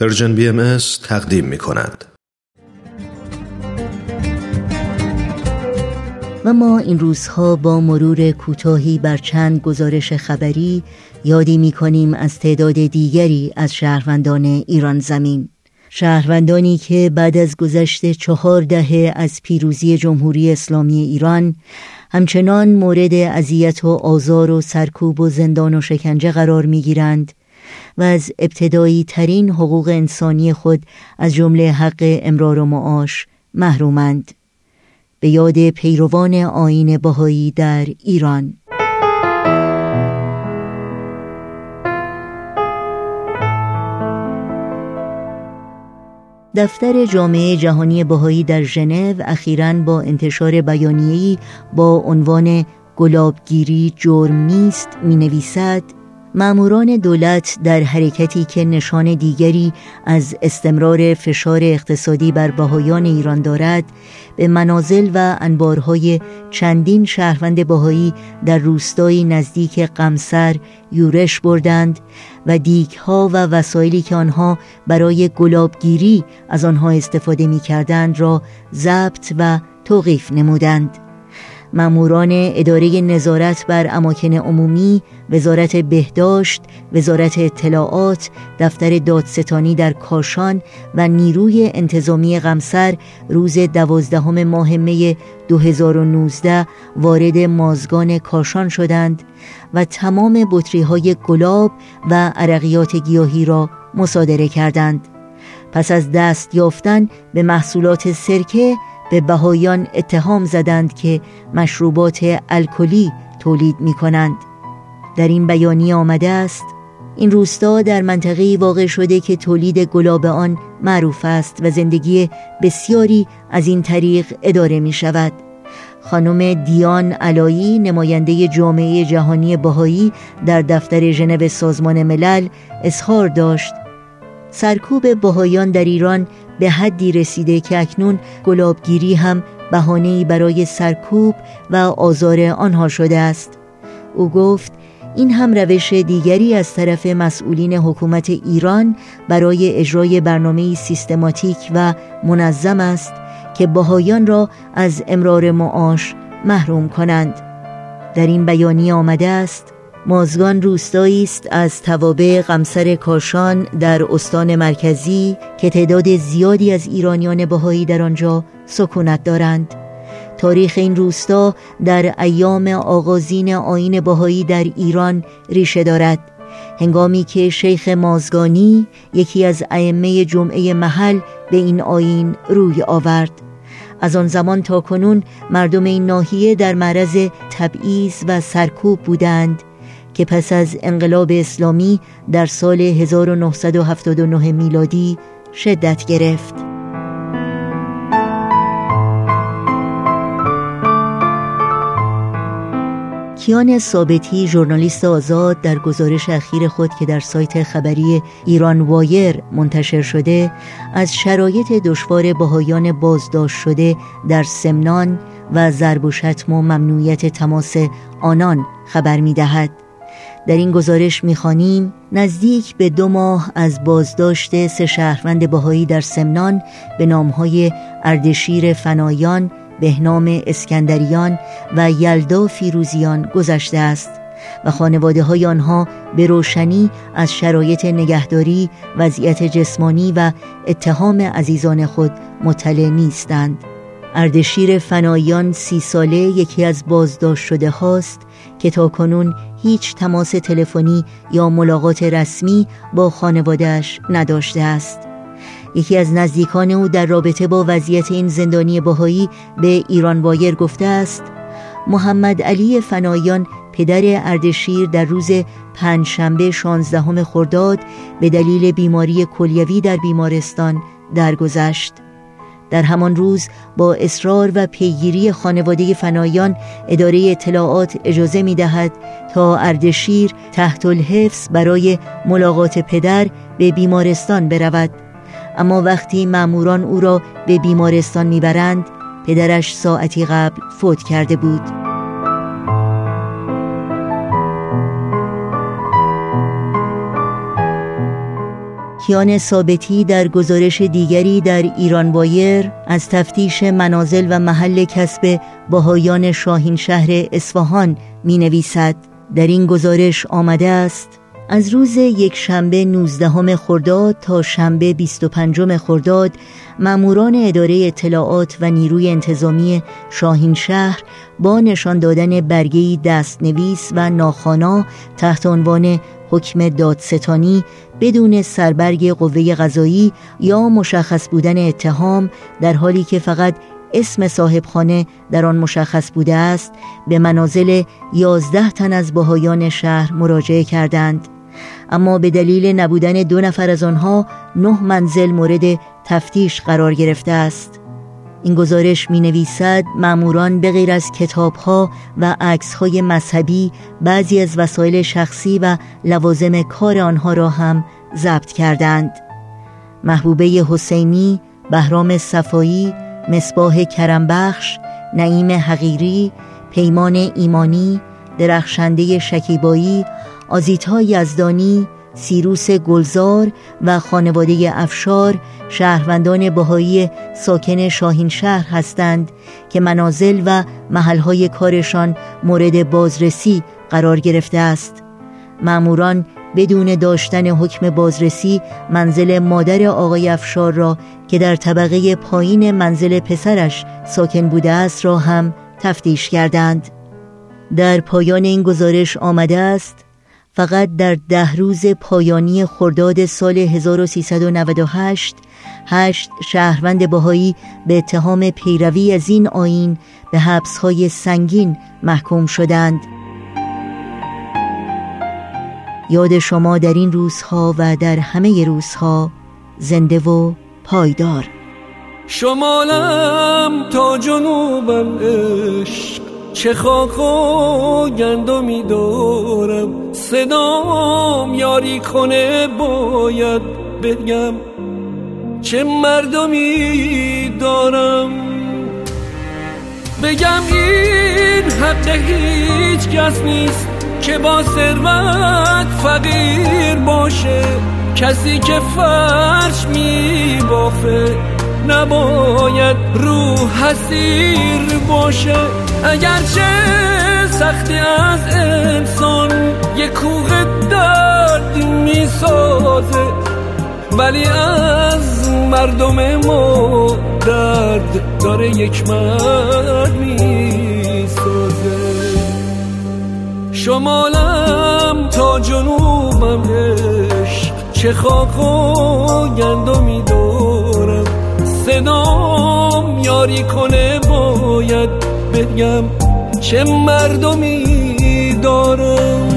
Persian BM تقدیم می کند. و ما این روزها با مرور کوتاهی بر چند گزارش خبری یادی می کنیم از تعداد دیگری از شهروندان ایران زمین شهروندانی که بعد از گذشت چهار دهه از پیروزی جمهوری اسلامی ایران همچنان مورد اذیت و آزار و سرکوب و زندان و شکنجه قرار می گیرند و از ابتدایی ترین حقوق انسانی خود از جمله حق امرار و معاش محرومند. به یاد پیروان آین بهایی در ایران. دفتر جامعه جهانی بهایی در ژنو اخیرا با انتشار بیانیه‌ای با عنوان گلابگیری جرم نیست می نویسد ماموران دولت در حرکتی که نشان دیگری از استمرار فشار اقتصادی بر بهایان ایران دارد به منازل و انبارهای چندین شهروند بهایی در روستایی نزدیک قمسر یورش بردند و دیگها و وسایلی که آنها برای گلابگیری از آنها استفاده می کردند را ضبط و توقیف نمودند. ماموران اداره نظارت بر اماکن عمومی، وزارت بهداشت، وزارت اطلاعات، دفتر دادستانی در کاشان و نیروی انتظامی غمسر روز دوازدهم ماه می 2019 وارد مازگان کاشان شدند و تمام بطری های گلاب و عرقیات گیاهی را مصادره کردند. پس از دست یافتن به محصولات سرکه به بهایان اتهام زدند که مشروبات الکلی تولید می کنند در این بیانیه آمده است این روستا در منطقه واقع شده که تولید گلاب آن معروف است و زندگی بسیاری از این طریق اداره می شود خانم دیان علایی نماینده جامعه جهانی بهایی در دفتر ژنو سازمان ملل اظهار داشت. سرکوب بهایان در ایران به حدی رسیده که اکنون گلابگیری هم بهانه‌ای برای سرکوب و آزار آنها شده است. او گفت این هم روش دیگری از طرف مسئولین حکومت ایران برای اجرای برنامه سیستماتیک و منظم است که بهایان را از امرار معاش محروم کنند. در این بیانیه آمده است مازگان روستایی است از توابع قمسر کاشان در استان مرکزی که تعداد زیادی از ایرانیان بهایی در آنجا سکونت دارند. تاریخ این روستا در ایام آغازین آین بهایی در ایران ریشه دارد. هنگامی که شیخ مازگانی یکی از ائمه جمعه محل به این آین روی آورد. از آن زمان تا کنون مردم این ناحیه در معرض تبعیض و سرکوب بودند. که پس از انقلاب اسلامی در سال 1979 میلادی شدت گرفت کیان ثابتی ژورنالیست آزاد در گزارش اخیر خود که در سایت خبری ایران وایر منتشر شده از شرایط دشوار بهایان بازداشت شده در سمنان و ضرب و شتم و ممنوعیت تماس آنان خبر می دهد. در این گزارش می‌خوانیم نزدیک به دو ماه از بازداشت سه شهروند بهایی در سمنان به نامهای اردشیر فنایان، بهنام اسکندریان و یلدا فیروزیان گذشته است و خانواده های آنها به روشنی از شرایط نگهداری، وضعیت جسمانی و اتهام عزیزان خود مطلع نیستند. اردشیر فنایان سی ساله یکی از بازداشت شده هاست که تا کنون هیچ تماس تلفنی یا ملاقات رسمی با خانوادهش نداشته است. یکی از نزدیکان او در رابطه با وضعیت این زندانی باهایی به ایران وایر گفته است محمد علی فنایان پدر اردشیر در روز پنجشنبه شانزدهم خرداد به دلیل بیماری کلیوی در بیمارستان درگذشت. در همان روز با اصرار و پیگیری خانواده فنایان اداره اطلاعات اجازه می دهد تا اردشیر تحت الحفظ برای ملاقات پدر به بیمارستان برود. اما وقتی ماموران او را به بیمارستان می‌برند پدرش ساعتی قبل فوت کرده بود. کیان ثابتی در گزارش دیگری در ایران بایر از تفتیش منازل و محل کسب باهایان شاهین شهر اصفهان می نویسد در این گزارش آمده است از روز یک شنبه 19 خرداد تا شنبه 25 خرداد ماموران اداره اطلاعات و نیروی انتظامی شاهین شهر با نشان دادن برگه دستنویس و ناخانا تحت عنوان حکم دادستانی بدون سربرگ قوه قضایی یا مشخص بودن اتهام در حالی که فقط اسم صاحبخانه در آن مشخص بوده است به منازل یازده تن از بهایان شهر مراجعه کردند. اما به دلیل نبودن دو نفر از آنها نه منزل مورد تفتیش قرار گرفته است. این گزارش می نویسد معموران به غیر از کتاب ها و عکس های مذهبی بعضی از وسایل شخصی و لوازم کار آنها را هم ضبط کردند. محبوبه حسینی، بهرام صفایی، مصباح کرمبخش، نعیم حقیری، پیمان ایمانی، درخشنده شکیبایی، آزیتا یزدانی، سیروس گلزار و خانواده افشار شهروندان بهایی ساکن شاهین شهر هستند که منازل و محلهای کارشان مورد بازرسی قرار گرفته است. معموران بدون داشتن حکم بازرسی منزل مادر آقای افشار را که در طبقه پایین منزل پسرش ساکن بوده است را هم تفتیش کردند. در پایان این گزارش آمده است فقط در ده روز پایانی خرداد سال 1398 هشت شهروند بهایی به اتهام پیروی از این آین به حبسهای سنگین محکوم شدند. یاد شما در این روزها و در همه روزها زنده و پایدار. شمالم تا جنوبم عشق چه خاک و گندمی دارم. صدام یاری کنه باید بگم چه مردمی دارم. بگم این حق هیچ کس نیست که با ثروت فقیر باشه. کسی که فرش می بافه نباید روح حسیر باشه. اگرچه سختی از انسان یه کوه درد می‌سازه ولی از مردم ما درد داره یک مرد می‌سازه. شمالم تا جنوبم عشق چه خاک و گندمی دارم. صدام یاری کنه باید بگم چه مردمی دارم.